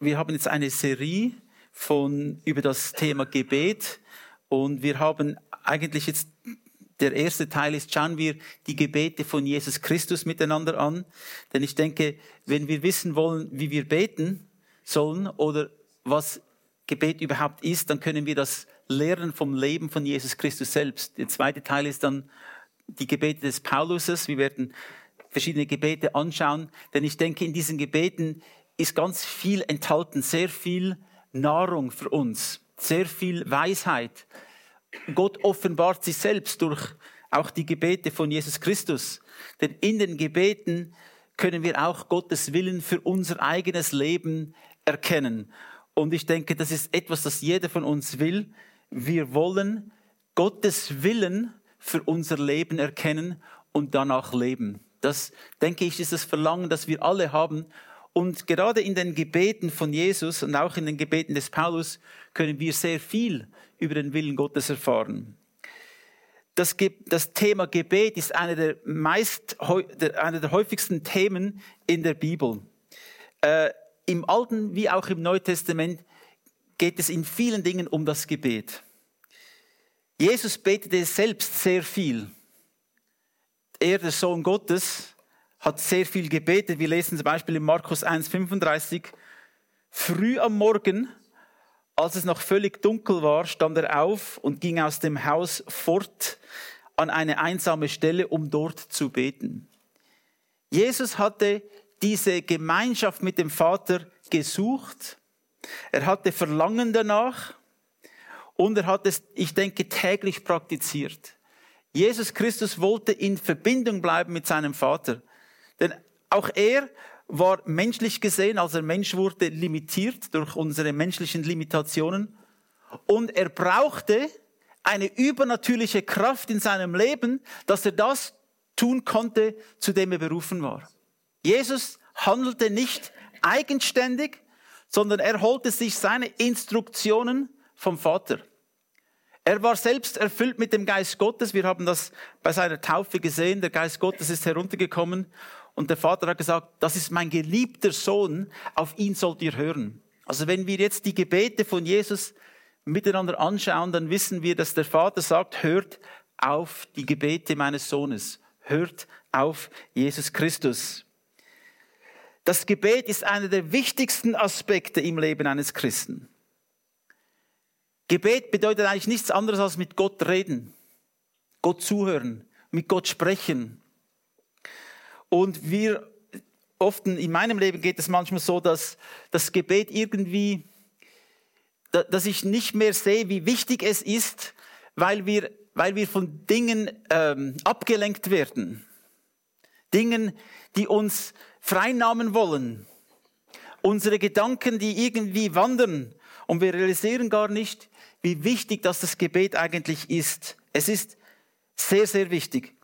wir haben jetzt eine Serie von, über das Thema Gebet und wir haben eigentlich jetzt, der erste Teil ist, schauen wir die Gebete von Jesus Christus miteinander an. Denn ich denke, wenn wir wissen wollen, wie wir beten sollen oder was Gebet überhaupt ist, dann können wir das lernen vom Leben von Jesus Christus selbst. Der zweite Teil ist dann die Gebete des Pauluses. Wir werden verschiedene Gebete anschauen, denn ich denke, in diesen Gebeten ist ganz viel enthalten, sehr viel Nahrung für uns, sehr viel Weisheit. Gott offenbart sich selbst durch auch die Gebete von Jesus Christus. Denn in den Gebeten können wir auch Gottes Willen für unser eigenes Leben erkennen. Und ich denke, das ist etwas, das jeder von uns will. Wir wollen Gottes Willen für unser Leben erkennen und danach leben. Das, denke ich, ist das Verlangen, das wir alle haben. Und gerade in den Gebeten von Jesus und auch in den Gebeten des Paulus können wir sehr viel über den Willen Gottes erfahren. Das, das Thema Gebet ist einer der, meist, einer der häufigsten Themen in der Bibel. Äh, Im Alten wie auch im Neuen Testament geht es in vielen Dingen um das Gebet. Jesus betete selbst sehr viel. Er, der Sohn Gottes, hat sehr viel gebetet. Wir lesen zum Beispiel in Markus 1,35. Früh am Morgen, als es noch völlig dunkel war, stand er auf und ging aus dem Haus fort an eine einsame Stelle, um dort zu beten. Jesus hatte diese Gemeinschaft mit dem Vater gesucht. Er hatte Verlangen danach und er hat es, ich denke, täglich praktiziert. Jesus Christus wollte in Verbindung bleiben mit seinem Vater. Denn auch er war menschlich gesehen, als er Mensch wurde, limitiert durch unsere menschlichen Limitationen. Und er brauchte eine übernatürliche Kraft in seinem Leben, dass er das tun konnte, zu dem er berufen war. Jesus handelte nicht eigenständig, sondern er holte sich seine Instruktionen vom Vater. Er war selbst erfüllt mit dem Geist Gottes. Wir haben das bei seiner Taufe gesehen. Der Geist Gottes ist heruntergekommen und der Vater hat gesagt, das ist mein geliebter Sohn, auf ihn sollt ihr hören. Also wenn wir jetzt die Gebete von Jesus miteinander anschauen, dann wissen wir, dass der Vater sagt, hört auf die Gebete meines Sohnes. Hört auf Jesus Christus. Das Gebet ist einer der wichtigsten Aspekte im Leben eines Christen. Gebet bedeutet eigentlich nichts anderes als mit Gott reden, Gott zuhören, mit Gott sprechen. Und wir oft in meinem Leben geht es manchmal so, dass das Gebet irgendwie, dass ich nicht mehr sehe, wie wichtig es ist, weil wir, weil wir von Dingen ähm, abgelenkt werden. Dingen, die uns freinahmen wollen. Unsere Gedanken, die irgendwie wandern. Und wir realisieren gar nicht, wie wichtig das das Gebet eigentlich ist. Es ist sehr, sehr wichtig.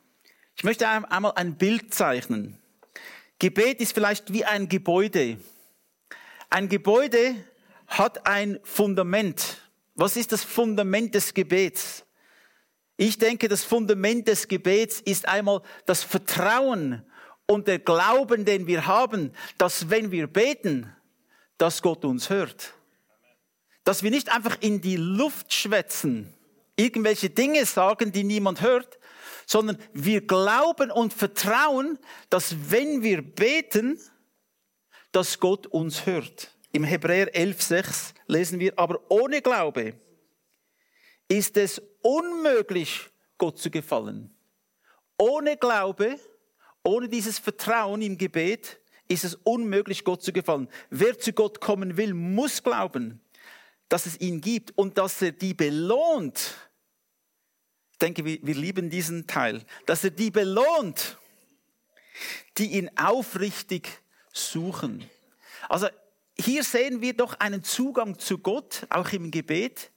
Ich möchte einmal ein Bild zeichnen. Gebet ist vielleicht wie ein Gebäude. Ein Gebäude hat ein Fundament. Was ist das Fundament des Gebets? Ich denke, das Fundament des Gebets ist einmal das Vertrauen und der Glauben, den wir haben, dass wenn wir beten, dass Gott uns hört dass wir nicht einfach in die Luft schwätzen, irgendwelche Dinge sagen, die niemand hört, sondern wir glauben und vertrauen, dass wenn wir beten, dass Gott uns hört. Im Hebräer 11,6 lesen wir, aber ohne Glaube ist es unmöglich, Gott zu gefallen. Ohne Glaube, ohne dieses Vertrauen im Gebet, ist es unmöglich, Gott zu gefallen. Wer zu Gott kommen will, muss glauben dass es ihn gibt und dass er die belohnt. Ich denke, wir, wir lieben diesen Teil. Dass er die belohnt, die ihn aufrichtig suchen. Also hier sehen wir doch einen Zugang zu Gott, auch im Gebet,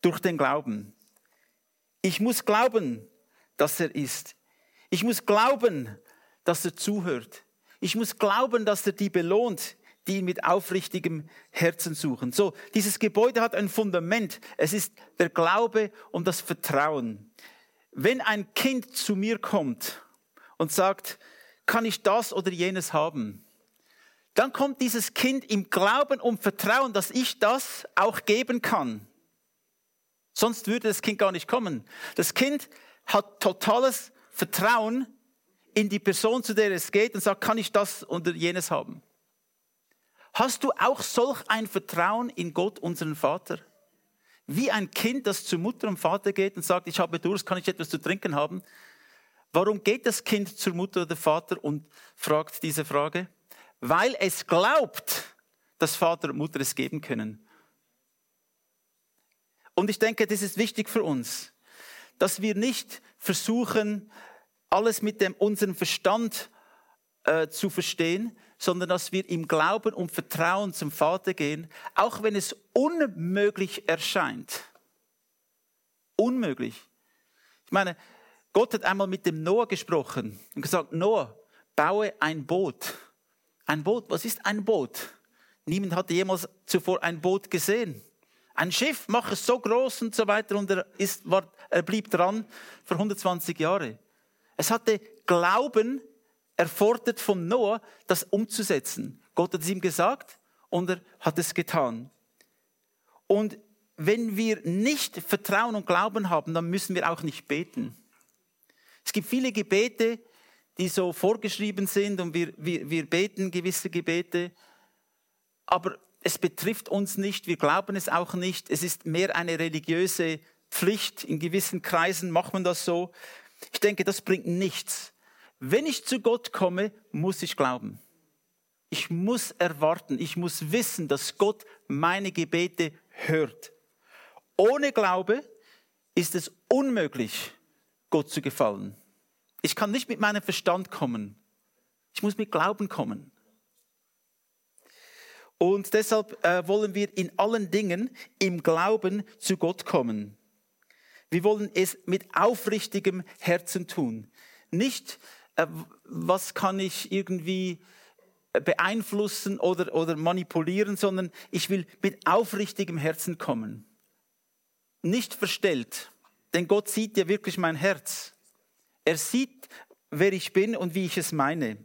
durch den Glauben. Ich muss glauben, dass er ist. Ich muss glauben, dass er zuhört. Ich muss glauben, dass er die belohnt, die ihn mit aufrichtigem Herzen suchen. So, dieses Gebäude hat ein Fundament. Es ist der Glaube und das Vertrauen. Wenn ein Kind zu mir kommt und sagt, kann ich das oder jenes haben? dann kommt dieses Kind im Glauben und Vertrauen, dass ich das auch geben kann. Sonst würde das Kind gar nicht kommen. Das Kind hat totales Vertrauen in die Person, zu der es geht und sagt, kann ich das oder jenes haben? Hast du auch solch ein Vertrauen in Gott, unseren Vater? Wie ein Kind, das zu Mutter und Vater geht und sagt, ich habe Durst, kann ich etwas zu trinken haben? Warum geht das Kind zur Mutter oder Vater und fragt diese Frage? Weil es glaubt, dass Vater und Mutter es geben können. Und ich denke, das ist wichtig für uns, dass wir nicht versuchen, alles mit dem, unserem Verstand äh, zu verstehen, sondern dass wir im Glauben und Vertrauen zum Vater gehen, auch wenn es unmöglich erscheint. Unmöglich. Ich meine, Gott hat einmal mit dem Noah gesprochen und gesagt, Noah, baue ein Boot. Ein Boot, was ist ein Boot? Niemand hatte jemals zuvor ein Boot gesehen. Ein Schiff, mach es so groß und so weiter und er, ist, war, er blieb dran für 120 Jahre. Es hatte Glauben erfordert von Noah, das umzusetzen. Gott hat es ihm gesagt und er hat es getan. Und wenn wir nicht Vertrauen und Glauben haben, dann müssen wir auch nicht beten. Es gibt viele Gebete, die so vorgeschrieben sind und wir, wir, wir beten gewisse Gebete, aber es betrifft uns nicht, wir glauben es auch nicht, es ist mehr eine religiöse Pflicht, in gewissen Kreisen macht man das so. Ich denke, das bringt nichts. Wenn ich zu Gott komme, muss ich glauben. Ich muss erwarten, ich muss wissen, dass Gott meine Gebete hört. Ohne Glaube ist es unmöglich, Gott zu gefallen. Ich kann nicht mit meinem Verstand kommen. Ich muss mit Glauben kommen. Und deshalb äh, wollen wir in allen Dingen im Glauben zu Gott kommen. Wir wollen es mit aufrichtigem Herzen tun. Nicht was kann ich irgendwie beeinflussen oder, oder manipulieren, sondern ich will mit aufrichtigem Herzen kommen. Nicht verstellt, denn Gott sieht ja wirklich mein Herz. Er sieht, wer ich bin und wie ich es meine.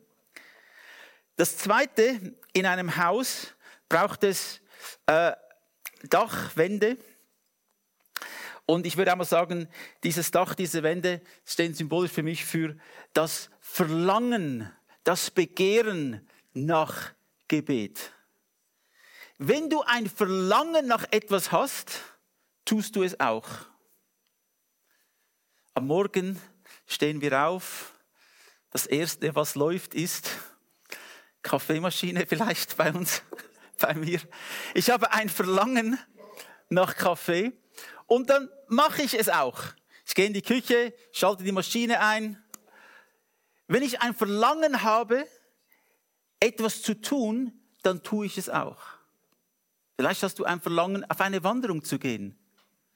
Das Zweite, in einem Haus braucht es äh, Dachwände, und ich würde einmal sagen, dieses Dach, diese Wände stehen symbolisch für mich für das Verlangen, das Begehren nach Gebet. Wenn du ein Verlangen nach etwas hast, tust du es auch. Am Morgen stehen wir auf. Das erste, was läuft, ist Kaffeemaschine vielleicht bei uns, bei mir. Ich habe ein Verlangen nach Kaffee. Und dann mache ich es auch. Ich gehe in die Küche, schalte die Maschine ein. Wenn ich ein Verlangen habe, etwas zu tun, dann tue ich es auch. Vielleicht hast du ein Verlangen, auf eine Wanderung zu gehen.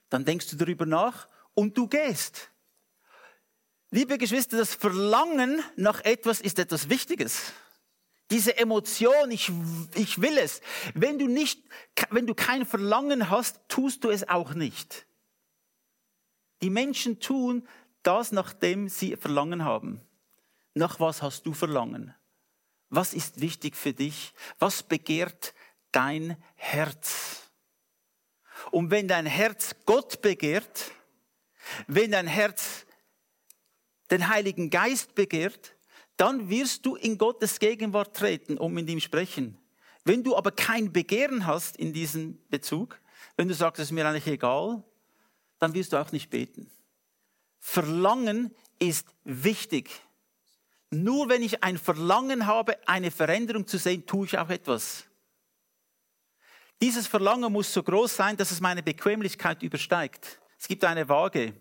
Dann denkst du darüber nach und du gehst. Liebe Geschwister, das Verlangen nach etwas ist etwas Wichtiges. Diese Emotion, ich, ich will es. Wenn du nicht, wenn du kein Verlangen hast, tust du es auch nicht. Die Menschen tun das, nachdem sie Verlangen haben. Nach was hast du Verlangen? Was ist wichtig für dich? Was begehrt dein Herz? Und wenn dein Herz Gott begehrt, wenn dein Herz den Heiligen Geist begehrt, dann wirst du in Gottes Gegenwart treten und mit ihm sprechen. Wenn du aber kein Begehren hast in diesem Bezug, wenn du sagst, es ist mir eigentlich egal, dann wirst du auch nicht beten. Verlangen ist wichtig. Nur wenn ich ein Verlangen habe, eine Veränderung zu sehen, tue ich auch etwas. Dieses Verlangen muss so groß sein, dass es meine Bequemlichkeit übersteigt. Es gibt eine Waage.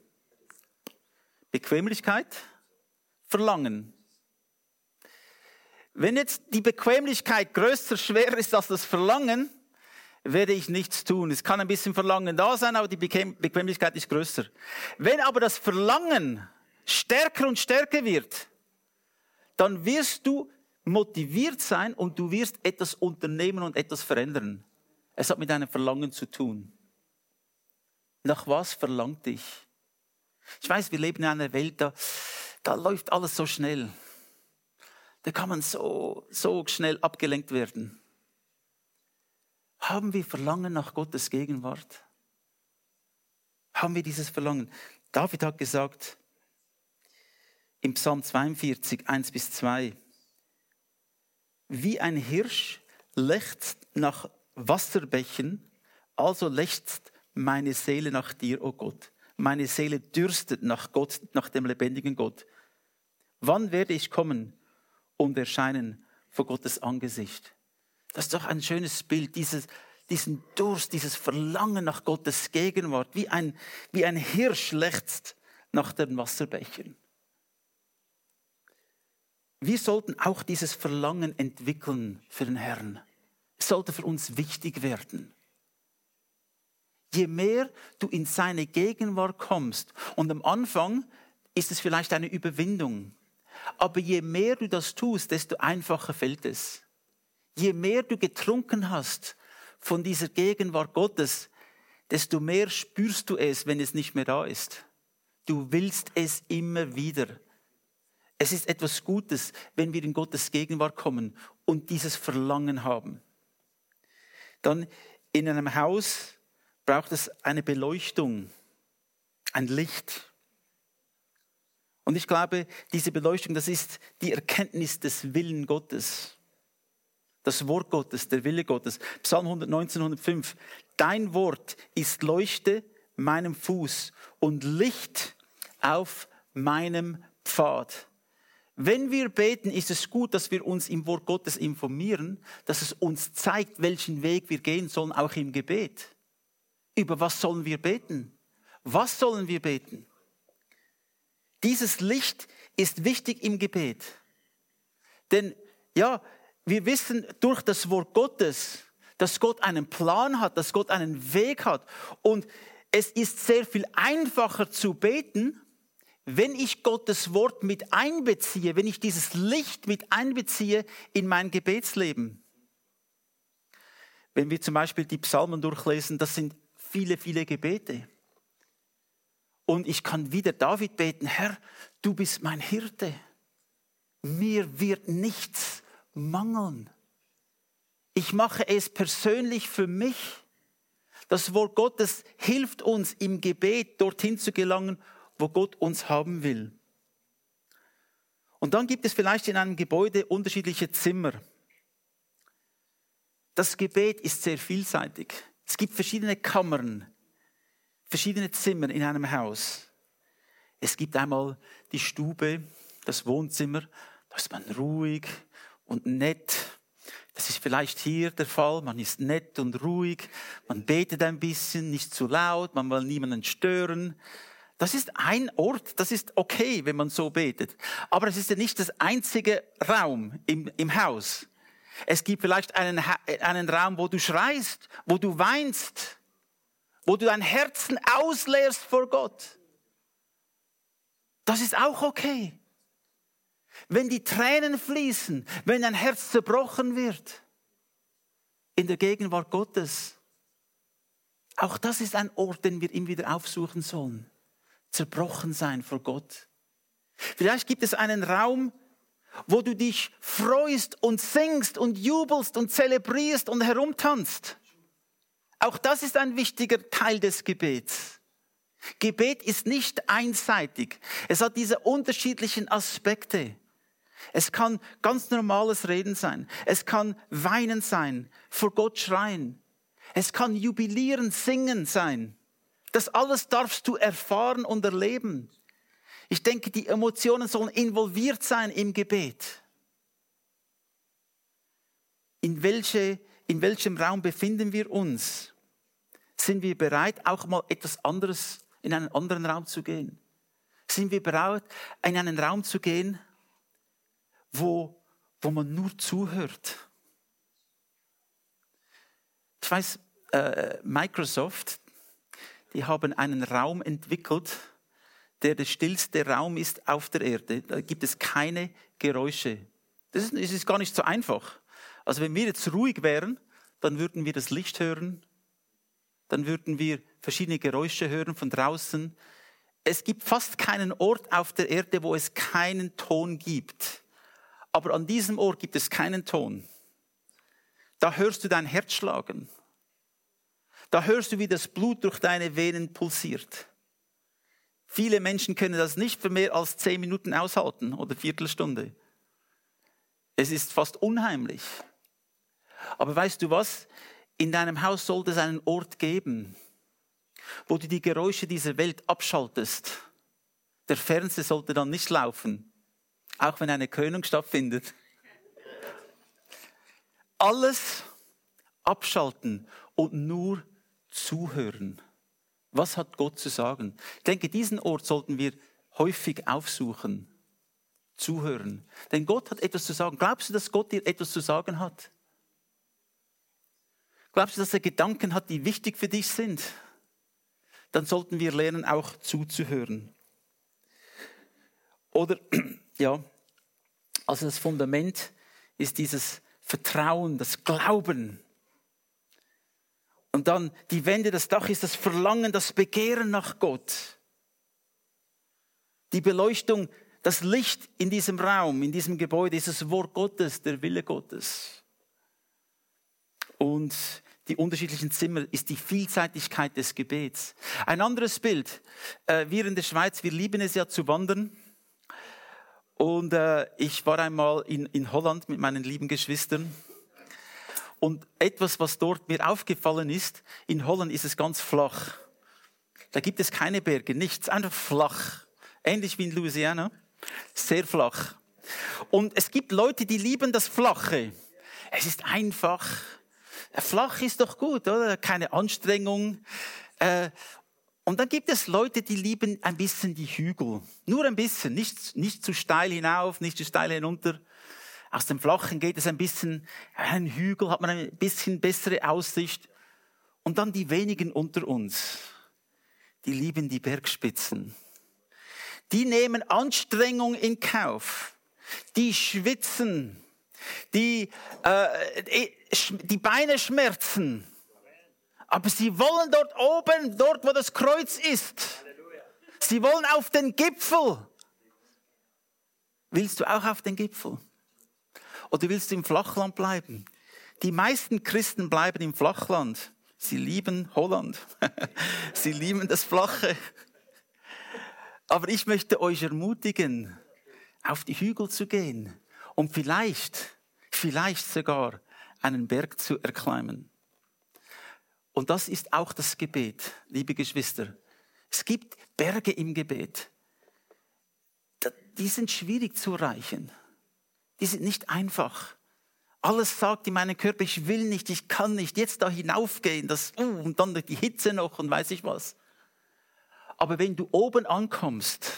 Bequemlichkeit, Verlangen. Wenn jetzt die Bequemlichkeit größer, schwerer ist als das Verlangen, werde ich nichts tun. Es kann ein bisschen Verlangen da sein, aber die Bequemlichkeit ist größer. Wenn aber das Verlangen stärker und stärker wird, dann wirst du motiviert sein und du wirst etwas unternehmen und etwas verändern. Es hat mit einem Verlangen zu tun. Nach was verlangt dich? Ich weiß, wir leben in einer Welt, da, da läuft alles so schnell. Da kann man so, so schnell abgelenkt werden. Haben wir Verlangen nach Gottes Gegenwart? Haben wir dieses Verlangen? David hat gesagt, im Psalm 42, 1 bis 2, wie ein Hirsch lechzt nach Wasserbächen, also lechzt meine Seele nach dir, o oh Gott. Meine Seele dürstet nach Gott, nach dem lebendigen Gott. Wann werde ich kommen und erscheinen vor Gottes Angesicht? Das ist doch ein schönes Bild, dieses, diesen Durst, dieses Verlangen nach Gottes Gegenwart, wie ein, wie ein Hirsch lechzt nach den Wasserbechern. Wir sollten auch dieses Verlangen entwickeln für den Herrn. Es sollte für uns wichtig werden. Je mehr du in seine Gegenwart kommst, und am Anfang ist es vielleicht eine Überwindung, aber je mehr du das tust, desto einfacher fällt es. Je mehr du getrunken hast von dieser Gegenwart Gottes, desto mehr spürst du es, wenn es nicht mehr da ist. Du willst es immer wieder. Es ist etwas Gutes, wenn wir in Gottes Gegenwart kommen und dieses Verlangen haben. Dann in einem Haus braucht es eine Beleuchtung, ein Licht. Und ich glaube, diese Beleuchtung, das ist die Erkenntnis des Willen Gottes. Das Wort Gottes, der Wille Gottes. Psalm 119, 105. Dein Wort ist Leuchte meinem Fuß und Licht auf meinem Pfad. Wenn wir beten, ist es gut, dass wir uns im Wort Gottes informieren, dass es uns zeigt, welchen Weg wir gehen sollen, auch im Gebet. Über was sollen wir beten? Was sollen wir beten? Dieses Licht ist wichtig im Gebet. Denn ja, wir wissen durch das Wort Gottes, dass Gott einen Plan hat, dass Gott einen Weg hat. Und es ist sehr viel einfacher zu beten, wenn ich Gottes Wort mit einbeziehe, wenn ich dieses Licht mit einbeziehe in mein Gebetsleben. Wenn wir zum Beispiel die Psalmen durchlesen, das sind viele, viele Gebete. Und ich kann wieder David beten, Herr, du bist mein Hirte. Mir wird nichts mangeln. Ich mache es persönlich für mich. Das Wort Gottes hilft uns im Gebet dorthin zu gelangen, wo Gott uns haben will. Und dann gibt es vielleicht in einem Gebäude unterschiedliche Zimmer. Das Gebet ist sehr vielseitig. Es gibt verschiedene Kammern, verschiedene Zimmer in einem Haus. Es gibt einmal die Stube, das Wohnzimmer, da ist man ruhig und nett. Das ist vielleicht hier der Fall. Man ist nett und ruhig. Man betet ein bisschen, nicht zu laut. Man will niemanden stören. Das ist ein Ort, das ist okay, wenn man so betet. Aber es ist ja nicht das einzige Raum im, im Haus. Es gibt vielleicht einen, einen Raum, wo du schreist, wo du weinst, wo du dein Herzen ausleerst vor Gott. Das ist auch okay. Wenn die Tränen fließen, wenn dein Herz zerbrochen wird, in der Gegenwart Gottes, auch das ist ein Ort, den wir immer wieder aufsuchen sollen. Zerbrochen sein vor Gott. Vielleicht gibt es einen Raum, wo du dich freust und singst und jubelst und zelebrierst und herumtanzt. Auch das ist ein wichtiger Teil des Gebets. Gebet ist nicht einseitig. Es hat diese unterschiedlichen Aspekte. Es kann ganz normales Reden sein. Es kann Weinen sein, vor Gott schreien. Es kann jubilieren, singen sein. Das alles darfst du erfahren und erleben. Ich denke, die Emotionen sollen involviert sein im Gebet. In, welche, in welchem Raum befinden wir uns? Sind wir bereit, auch mal etwas anderes in einen anderen Raum zu gehen? Sind wir bereit, in einen Raum zu gehen, wo, wo man nur zuhört? Ich weiß, äh, Microsoft, die haben einen Raum entwickelt, der der stillste Raum ist auf der Erde. Da gibt es keine Geräusche. Das ist, das ist gar nicht so einfach. Also wenn wir jetzt ruhig wären, dann würden wir das Licht hören, dann würden wir verschiedene Geräusche hören von draußen. Es gibt fast keinen Ort auf der Erde, wo es keinen Ton gibt. Aber an diesem Ort gibt es keinen Ton. Da hörst du dein Herz schlagen. Da hörst du, wie das Blut durch deine Venen pulsiert. Viele Menschen können das nicht für mehr als zehn Minuten aushalten oder Viertelstunde. Es ist fast unheimlich. Aber weißt du was? In deinem Haus sollte es einen Ort geben, wo du die Geräusche dieser Welt abschaltest. Der Fernseher sollte dann nicht laufen, auch wenn eine Krönung stattfindet. Alles abschalten und nur zuhören. Was hat Gott zu sagen? Ich denke, diesen Ort sollten wir häufig aufsuchen, zuhören. Denn Gott hat etwas zu sagen. Glaubst du, dass Gott dir etwas zu sagen hat? Glaubst du, dass er Gedanken hat, die wichtig für dich sind? Dann sollten wir lernen, auch zuzuhören. Oder, ja, also das Fundament ist dieses Vertrauen, das Glauben. Und dann die Wände, das Dach ist das Verlangen, das Begehren nach Gott. Die Beleuchtung, das Licht in diesem Raum, in diesem Gebäude ist das Wort Gottes, der Wille Gottes. Und die unterschiedlichen Zimmer ist die Vielseitigkeit des Gebets. Ein anderes Bild. Äh, wir in der Schweiz, wir lieben es ja zu wandern. Und äh, ich war einmal in, in Holland mit meinen lieben Geschwistern. Und etwas, was dort mir aufgefallen ist, in Holland ist es ganz flach. Da gibt es keine Berge, nichts, einfach flach. Ähnlich wie in Louisiana. Sehr flach. Und es gibt Leute, die lieben das Flache. Es ist einfach. Flach ist doch gut, oder? Keine Anstrengung. Äh, und dann gibt es Leute, die lieben ein bisschen die Hügel. Nur ein bisschen, nicht, nicht zu steil hinauf, nicht zu steil hinunter. Aus dem Flachen geht es ein bisschen, ein Hügel hat man ein bisschen bessere Aussicht. Und dann die wenigen unter uns, die lieben die Bergspitzen. Die nehmen Anstrengung in Kauf. Die schwitzen. Die, äh, die Beine schmerzen aber sie wollen dort oben, dort wo das Kreuz ist. Sie wollen auf den Gipfel. Willst du auch auf den Gipfel? Oder willst du im Flachland bleiben? Die meisten Christen bleiben im Flachland. Sie lieben Holland. Sie lieben das Flache. Aber ich möchte euch ermutigen, auf die Hügel zu gehen und vielleicht, vielleicht sogar einen Berg zu erklimmen. Und das ist auch das Gebet, liebe Geschwister. Es gibt Berge im Gebet. Die sind schwierig zu erreichen. Die sind nicht einfach. Alles sagt in meinem Körper, ich will nicht, ich kann nicht, jetzt da hinaufgehen, das, uh, und dann die Hitze noch und weiß ich was. Aber wenn du oben ankommst,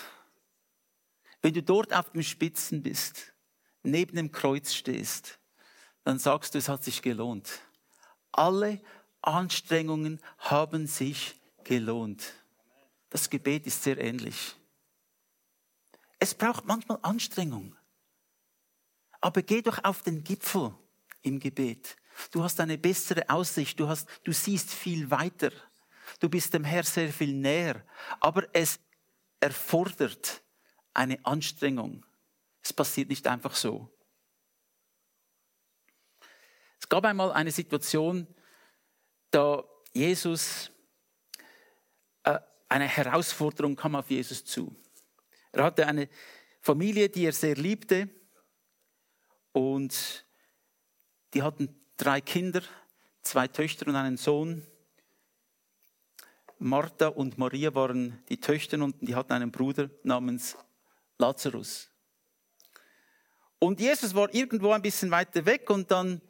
wenn du dort auf den Spitzen bist, neben dem Kreuz stehst, dann sagst du, es hat sich gelohnt. Alle Anstrengungen haben sich gelohnt. Das Gebet ist sehr ähnlich. Es braucht manchmal Anstrengung. Aber geh doch auf den Gipfel im Gebet. Du hast eine bessere Aussicht, du, hast, du siehst viel weiter. Du bist dem Herr sehr viel näher. Aber es erfordert eine Anstrengung. Es passiert nicht einfach so. Es gab einmal eine Situation, da Jesus, äh, eine Herausforderung kam auf Jesus zu. Er hatte eine Familie, die er sehr liebte und die hatten drei Kinder, zwei Töchter und einen Sohn. Martha und Maria waren die Töchter und die hatten einen Bruder namens Lazarus. Und Jesus war irgendwo ein bisschen weiter weg und dann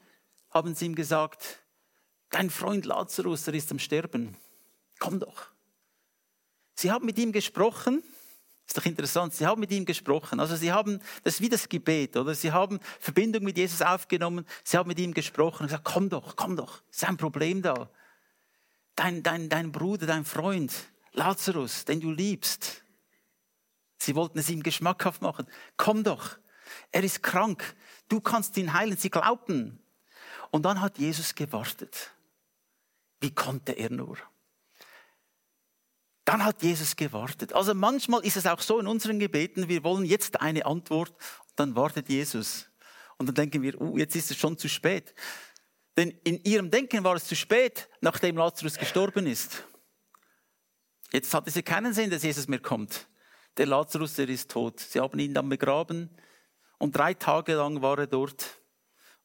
haben sie ihm gesagt, dein Freund Lazarus, der ist am Sterben. Komm doch. Sie haben mit ihm gesprochen. Ist doch interessant. Sie haben mit ihm gesprochen. Also sie haben, das ist wie das Gebet, oder? Sie haben Verbindung mit Jesus aufgenommen. Sie haben mit ihm gesprochen und gesagt, komm doch, komm doch. Ist ein Problem da. Dein, dein, dein Bruder, dein Freund, Lazarus, den du liebst. Sie wollten es ihm geschmackhaft machen. Komm doch. Er ist krank. Du kannst ihn heilen. Sie glaubten. Und dann hat Jesus gewartet. Wie konnte er nur? Dann hat Jesus gewartet. Also manchmal ist es auch so in unseren Gebeten, wir wollen jetzt eine Antwort, dann wartet Jesus. Und dann denken wir, uh, jetzt ist es schon zu spät. Denn in ihrem Denken war es zu spät, nachdem Lazarus gestorben ist. Jetzt hatte sie keinen Sinn, dass Jesus mehr kommt. Der Lazarus, der ist tot. Sie haben ihn dann begraben und drei Tage lang war er dort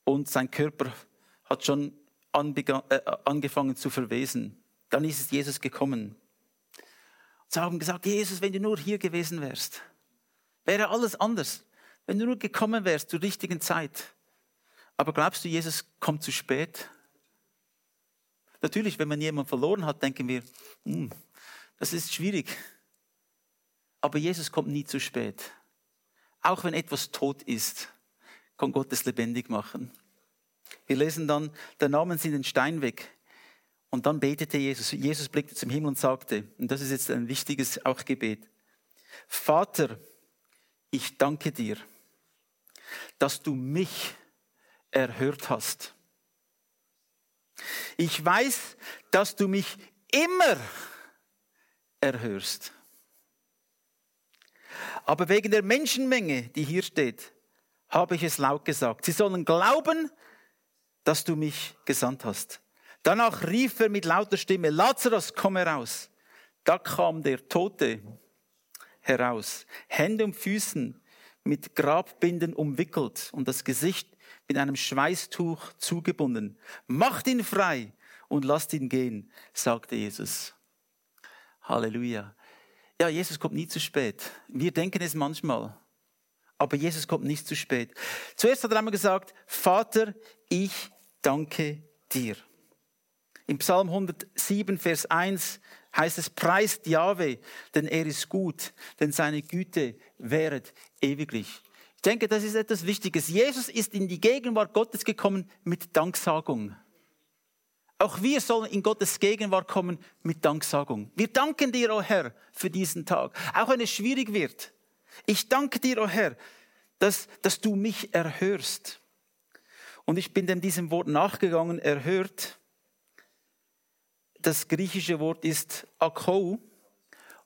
und sein Körper hat schon äh, angefangen zu verwesen. Dann ist es Jesus gekommen. Sie haben gesagt, Jesus, wenn du nur hier gewesen wärst, wäre alles anders. Wenn du nur gekommen wärst zur richtigen Zeit. Aber glaubst du, Jesus kommt zu spät? Natürlich, wenn man jemanden verloren hat, denken wir, hm, das ist schwierig. Aber Jesus kommt nie zu spät. Auch wenn etwas tot ist, kann Gott es lebendig machen. Wir lesen dann, da nahmen sie den Stein weg. Und dann betete Jesus. Jesus blickte zum Himmel und sagte, und das ist jetzt ein wichtiges auch Gebet, Vater, ich danke dir, dass du mich erhört hast. Ich weiß, dass du mich immer erhörst. Aber wegen der Menschenmenge, die hier steht, habe ich es laut gesagt. Sie sollen glauben, dass du mich gesandt hast. Danach rief er mit lauter Stimme, Lazarus, komm heraus. Da kam der Tote heraus, Hände und Füßen mit Grabbinden umwickelt und das Gesicht mit einem Schweißtuch zugebunden. Macht ihn frei und lasst ihn gehen, sagte Jesus. Halleluja. Ja, Jesus kommt nie zu spät. Wir denken es manchmal. Aber Jesus kommt nicht zu spät. Zuerst hat er einmal gesagt, Vater, ich danke dir. Im Psalm 107, Vers 1 heißt es, preist Jahwe, denn er ist gut, denn seine Güte währet ewiglich denke, das ist etwas Wichtiges. Jesus ist in die Gegenwart Gottes gekommen mit Danksagung. Auch wir sollen in Gottes Gegenwart kommen mit Danksagung. Wir danken dir, o oh Herr, für diesen Tag. Auch wenn es schwierig wird. Ich danke dir, o oh Herr, dass, dass du mich erhörst. Und ich bin dem diesem Wort nachgegangen, erhört. Das griechische Wort ist akou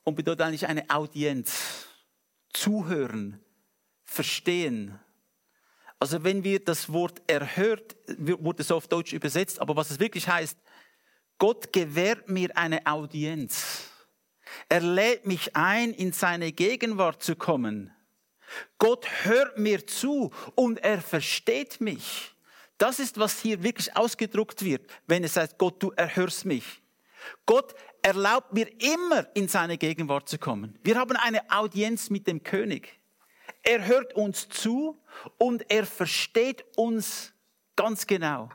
und bedeutet eigentlich eine Audienz. Zuhören, verstehen. Also wenn wir das Wort erhört, wurde es auf Deutsch übersetzt, aber was es wirklich heißt, Gott gewährt mir eine Audienz. Er lädt mich ein, in seine Gegenwart zu kommen. Gott hört mir zu und er versteht mich. Das ist, was hier wirklich ausgedruckt wird, wenn es heißt, Gott, du erhörst mich. Gott erlaubt mir immer, in seine Gegenwart zu kommen. Wir haben eine Audienz mit dem König. Er hört uns zu und er versteht uns ganz genau.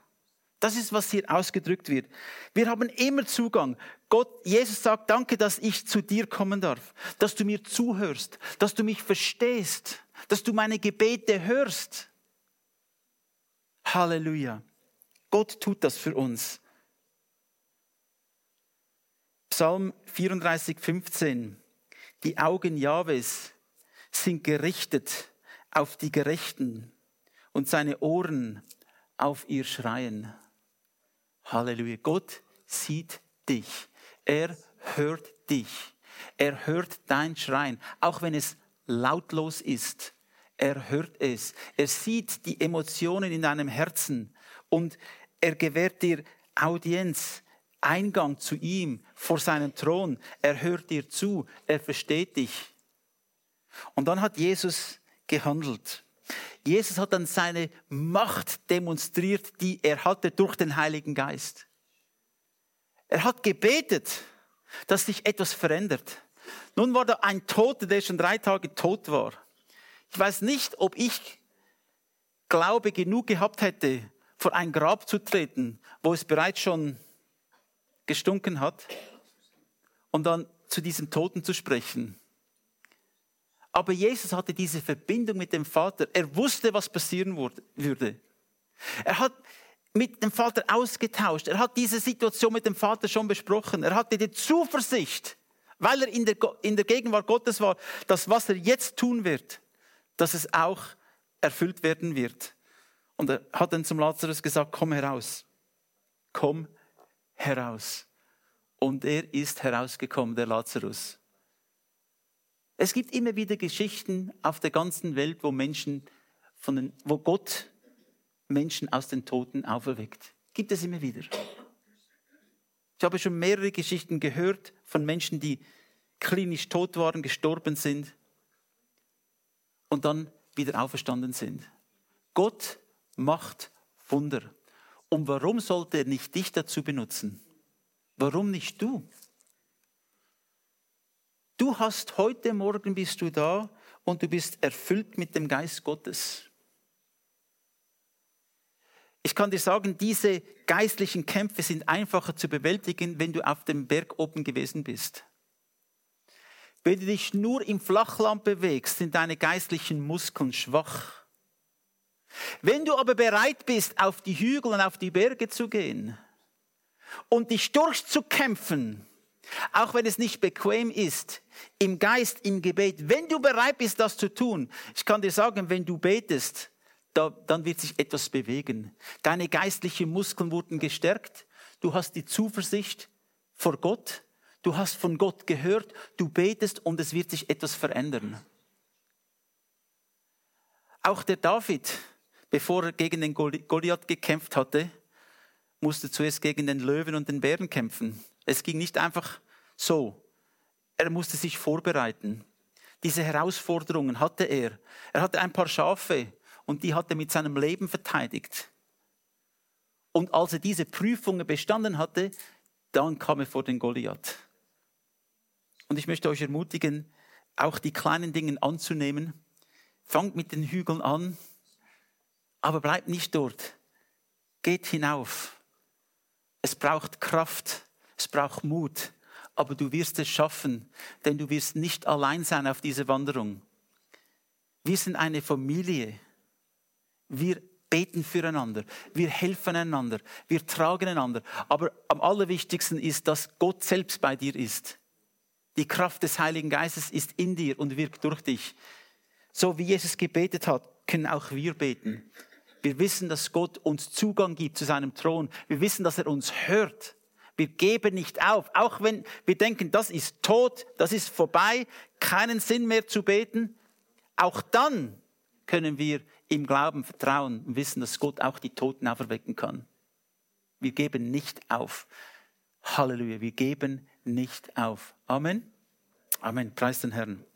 Das ist, was hier ausgedrückt wird. Wir haben immer Zugang. Gott, Jesus sagt, danke, dass ich zu dir kommen darf, dass du mir zuhörst, dass du mich verstehst, dass du meine Gebete hörst. Halleluja. Gott tut das für uns. Psalm 34, 15. Die Augen Jahwes sind gerichtet auf die Gerechten und seine Ohren auf ihr Schreien. Halleluja. Gott sieht dich. Er hört dich. Er hört dein Schreien, auch wenn es lautlos ist. Er hört es. Er sieht die Emotionen in deinem Herzen und er gewährt dir Audienz, Eingang zu ihm vor seinem Thron. Er hört dir zu. Er versteht dich. Und dann hat Jesus gehandelt. Jesus hat dann seine Macht demonstriert, die er hatte durch den Heiligen Geist. Er hat gebetet, dass sich etwas verändert. Nun war da ein Toter, der schon drei Tage tot war. Ich weiß nicht, ob ich Glaube genug gehabt hätte, vor ein Grab zu treten, wo es bereits schon gestunken hat, und dann zu diesem Toten zu sprechen. Aber Jesus hatte diese Verbindung mit dem Vater. Er wusste, was passieren würde. Er hat mit dem Vater ausgetauscht. Er hat diese Situation mit dem Vater schon besprochen. Er hatte die Zuversicht, weil er in der, in der Gegenwart Gottes war, dass was er jetzt tun wird, dass es auch erfüllt werden wird. Und er hat dann zum Lazarus gesagt, komm heraus. Komm heraus. Und er ist herausgekommen, der Lazarus. Es gibt immer wieder Geschichten auf der ganzen Welt, wo Menschen von den, wo Gott Menschen aus den Toten auferweckt. Gibt es immer wieder. Ich habe schon mehrere Geschichten gehört von Menschen, die klinisch tot waren, gestorben sind und dann wieder auferstanden sind. Gott macht Wunder. Und warum sollte er nicht dich dazu benutzen? Warum nicht du? Du hast heute Morgen bist du da und du bist erfüllt mit dem Geist Gottes. Ich kann dir sagen, diese geistlichen Kämpfe sind einfacher zu bewältigen, wenn du auf dem Berg oben gewesen bist. Wenn du dich nur im Flachland bewegst, sind deine geistlichen Muskeln schwach. Wenn du aber bereit bist, auf die Hügel und auf die Berge zu gehen und dich durchzukämpfen, auch wenn es nicht bequem ist, im Geist, im Gebet, wenn du bereit bist, das zu tun, ich kann dir sagen, wenn du betest, da, dann wird sich etwas bewegen. Deine geistlichen Muskeln wurden gestärkt, du hast die Zuversicht vor Gott, du hast von Gott gehört, du betest und es wird sich etwas verändern. Auch der David, bevor er gegen den Goliath gekämpft hatte, musste zuerst gegen den Löwen und den Bären kämpfen. Es ging nicht einfach so. Er musste sich vorbereiten. Diese Herausforderungen hatte er. Er hatte ein paar Schafe und die hat er mit seinem Leben verteidigt. Und als er diese Prüfungen bestanden hatte, dann kam er vor den Goliath. Und ich möchte euch ermutigen, auch die kleinen Dinge anzunehmen. Fangt mit den Hügeln an, aber bleibt nicht dort. Geht hinauf. Es braucht Kraft, es braucht Mut, aber du wirst es schaffen, denn du wirst nicht allein sein auf dieser Wanderung. Wir sind eine Familie. Wir beten füreinander, wir helfen einander, wir tragen einander. Aber am allerwichtigsten ist, dass Gott selbst bei dir ist. Die Kraft des Heiligen Geistes ist in dir und wirkt durch dich. So wie Jesus gebetet hat, können auch wir beten. Wir wissen, dass Gott uns Zugang gibt zu seinem Thron. Wir wissen, dass er uns hört. Wir geben nicht auf. Auch wenn wir denken, das ist tot, das ist vorbei, keinen Sinn mehr zu beten. Auch dann können wir im Glauben vertrauen und wissen, dass Gott auch die Toten auferwecken kann. Wir geben nicht auf. Halleluja, wir geben nicht auf. Amen. Amen. Preis den Herrn.